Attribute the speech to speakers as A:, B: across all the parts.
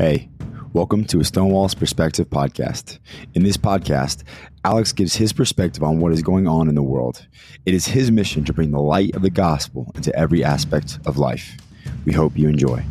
A: Hey, welcome to a Stonewall's Perspective podcast. In this podcast, Alex gives his perspective on what is going on in the world. It is his mission to bring the light of the gospel into every aspect of life. We hope you enjoy.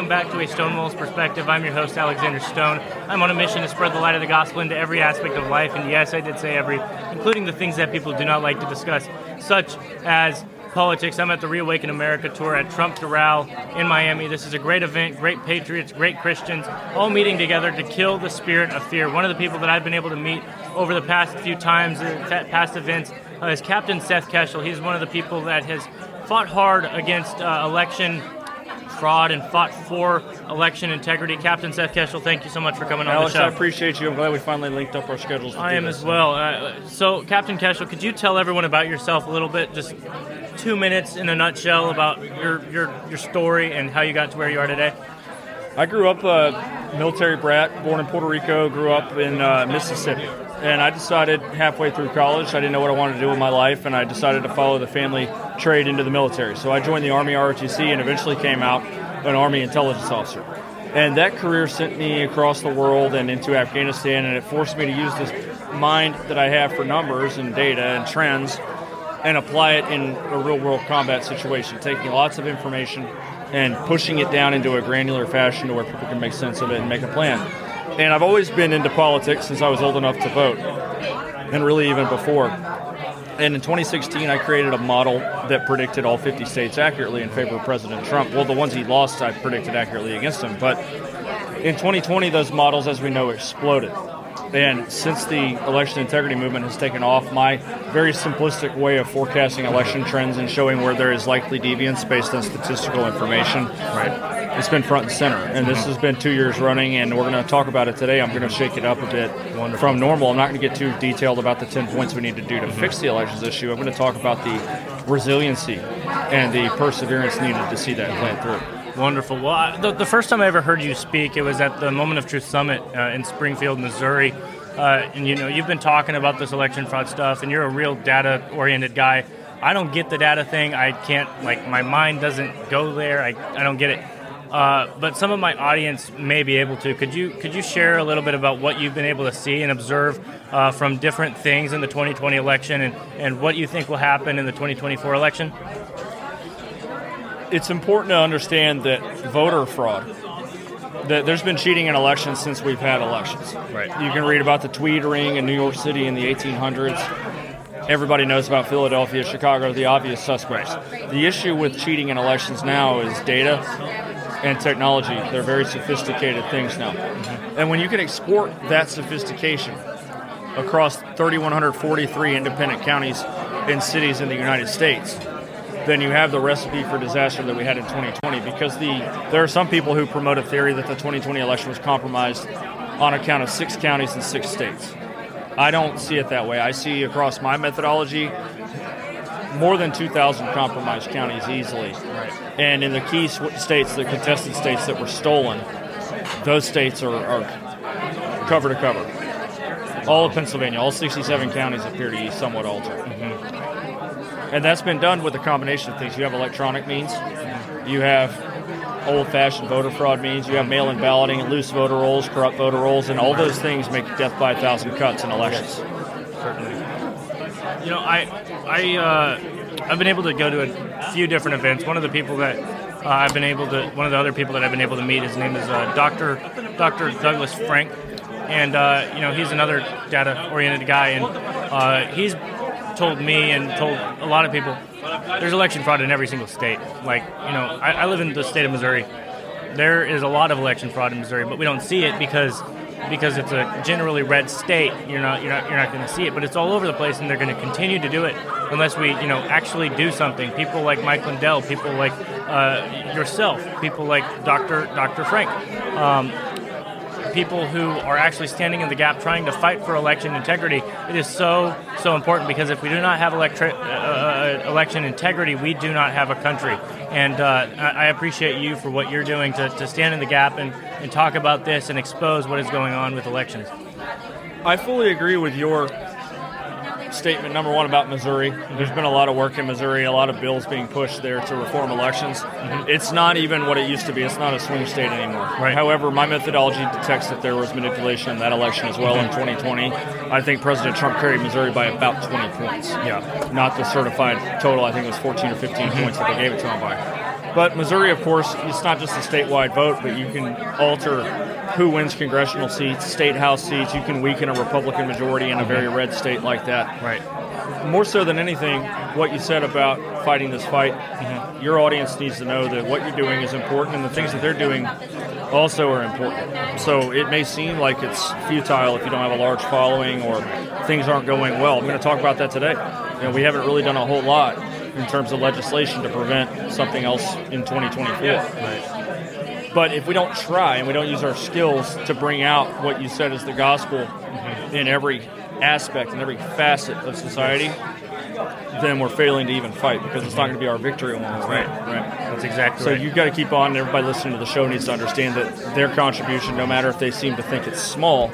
B: Welcome back to a Stonewall's Perspective. I'm your host, Alexander Stone. I'm on a mission to spread the light of the gospel into every aspect of life, and yes, I did say every, including the things that people do not like to discuss, such as politics. I'm at the Reawaken America tour at Trump Doral in Miami. This is a great event, great patriots, great Christians, all meeting together to kill the spirit of fear. One of the people that I've been able to meet over the past few times, uh, past events, uh, is Captain Seth Keshel. He's one of the people that has fought hard against uh, election fraud and fought for election integrity. Captain Seth Keshel, thank you so much for coming
C: Alex,
B: on the show.
C: I appreciate you. I'm glad we finally linked up our schedules.
B: I am as well. Uh, so, Captain Keshel, could you tell everyone about yourself a little bit, just two minutes in a nutshell about your your your story and how you got to where you are today?
C: I grew up a military brat, born in Puerto Rico, grew up in uh, Mississippi. And I decided halfway through college, I didn't know what I wanted to do with my life, and I decided to follow the family trade into the military. So I joined the Army ROTC and eventually came out an Army intelligence officer. And that career sent me across the world and into Afghanistan, and it forced me to use this mind that I have for numbers and data and trends and apply it in a real world combat situation, taking lots of information and pushing it down into a granular fashion to where people can make sense of it and make a plan. And I've always been into politics since I was old enough to vote, and really even before. And in 2016, I created a model that predicted all 50 states accurately in favor of President Trump. Well, the ones he lost, I predicted accurately against him. But in 2020, those models, as we know, exploded. And since the election integrity movement has taken off, my very simplistic way of forecasting election trends and showing where there is likely deviance based on statistical information, right, it's been front and center. And this has been two years running, and we're going to talk about it today. I'm going to shake it up a bit Wonderful. from normal. I'm not going to get too detailed about the 10 points we need to do to fix the elections issue. I'm going to talk about the resiliency and the perseverance needed to see that plan through.
B: Wonderful. Well, I, the, the, first time I ever heard you speak, it was at the Moment of Truth Summit uh, in Springfield, Missouri. Uh, and you know, you've been talking about this election fraud stuff, and you're a real data-oriented guy. I don't get the data thing. I can't like my mind doesn't go there. I, I don't get it. Uh, but some of my audience may be able to. Could you could you share a little bit about what you've been able to see and observe uh, from different things in the 2020 election, and, and what you think will happen in the 2024 election?
C: it's important to understand that voter fraud that there's been cheating in elections since we've had elections.
B: Right.
C: You can read about the Tweed Ring in New York City in the 1800s. Everybody knows about Philadelphia, Chicago, the obvious suspects. The issue with cheating in elections now is data and technology. They're very sophisticated things now. Mm-hmm. And when you can export that sophistication across 3,143 independent counties and cities in the United States, then you have the recipe for disaster that we had in 2020 because the there are some people who promote a theory that the 2020 election was compromised on account of six counties and six states. I don't see it that way. I see across my methodology more than 2,000 compromised counties easily. And in the key states, the contested states that were stolen, those states are, are cover to cover. All of Pennsylvania, all 67 counties appear to be somewhat altered. Mm-hmm. And that's been done with a combination of things. You have electronic means, you have old fashioned voter fraud means, you have mail in balloting, loose voter rolls, corrupt voter rolls, and all those things make death by a thousand cuts in elections.
B: You know, I, I, uh, I've been able to go to a few different events. One of the people that uh, I've been able to, one of the other people that I've been able to meet, his name is uh, Dr. Dr. Douglas Frank, and uh, you know he's another data-oriented guy, and uh, he's told me and told a lot of people there's election fraud in every single state. Like, you know, I, I live in the state of Missouri. There is a lot of election fraud in Missouri, but we don't see it because because it's a generally red state. You're not you're not you're not going to see it, but it's all over the place, and they're going to continue to do it unless we you know actually do something. People like Mike Lindell, people like uh, yourself, people like Dr. Dr. Frank. Um, people who are actually standing in the gap trying to fight for election integrity. It is so, so important because if we do not have electri- uh, election integrity, we do not have a country. And uh, I appreciate you for what you're doing to, to stand in the gap and, and talk about this and expose what is going on with elections.
C: I fully agree with your statement number one about Missouri. There's been a lot of work in Missouri, a lot of bills being pushed there to reform elections. Mm-hmm. It's not even what it used to be. It's not a swing state anymore. Right. However, my methodology detects that there was manipulation in that election as well in 2020. I think President Trump carried Missouri by about 20 points.
B: Yeah.
C: Not the certified total. I think it was 14 or 15 mm-hmm. points that they gave it to him by. But Missouri, of course, it's not just a statewide vote, but you can alter who wins congressional seats, state house seats. You can weaken a Republican majority in a very red state like that.
B: Right.
C: More so than anything, what you said about fighting this fight, mm-hmm. your audience needs to know that what you're doing is important, and the things that they're doing also are important. So it may seem like it's futile if you don't have a large following or things aren't going well. I'm going to talk about that today. You know, we haven't really done a whole lot in terms of legislation to prevent something else in 2024. Right. But if we don't try and we don't use our skills to bring out what you said is the gospel mm-hmm. in every aspect and every facet of society, then we're failing to even fight because it's not going to be our victory when we
B: Right, right. That's exactly
C: so
B: right.
C: you've got to keep on. Everybody listening to the show needs to understand that their contribution, no matter if they seem to think it's small,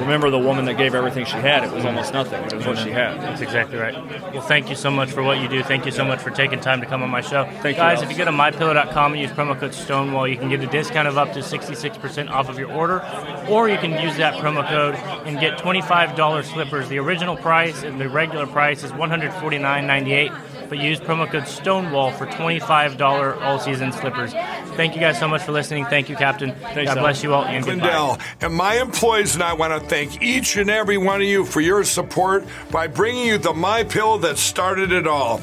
C: Remember the woman that gave everything she had? It was almost nothing. It was what she had.
B: That's exactly right. Well, thank you so much for what you do. Thank you so much for taking time to come on my show.
C: Thank
B: Guys,
C: you,
B: if you go to mypillow.com and use promo code Stonewall, you can get a discount of up to 66% off of your order, or you can use that promo code and get $25 slippers. The original price and the regular price is $149.98 but use promo code Stonewall for $25 all season slippers. Thank you guys so much for listening. Thank you, Captain. Thanks, God bless you all and
D: Lindell, And my employees and I want to thank each and every one of you for your support by bringing you the My Pillow that started it all.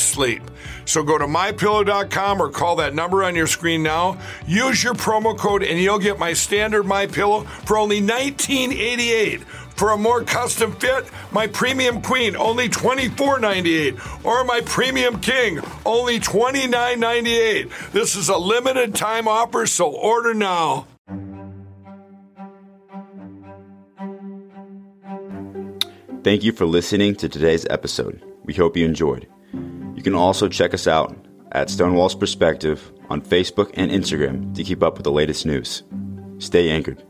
D: sleep. So go to mypillow.com or call that number on your screen now. Use your promo code and you'll get my standard My Pillow for only 1988. For a more custom fit, my Premium Queen only $24.98 or my Premium King only $29.98. This is a limited time offer, so order now.
A: Thank you for listening to today's episode. We hope you enjoyed. You can also check us out at Stonewall's Perspective on Facebook and Instagram to keep up with the latest news. Stay anchored.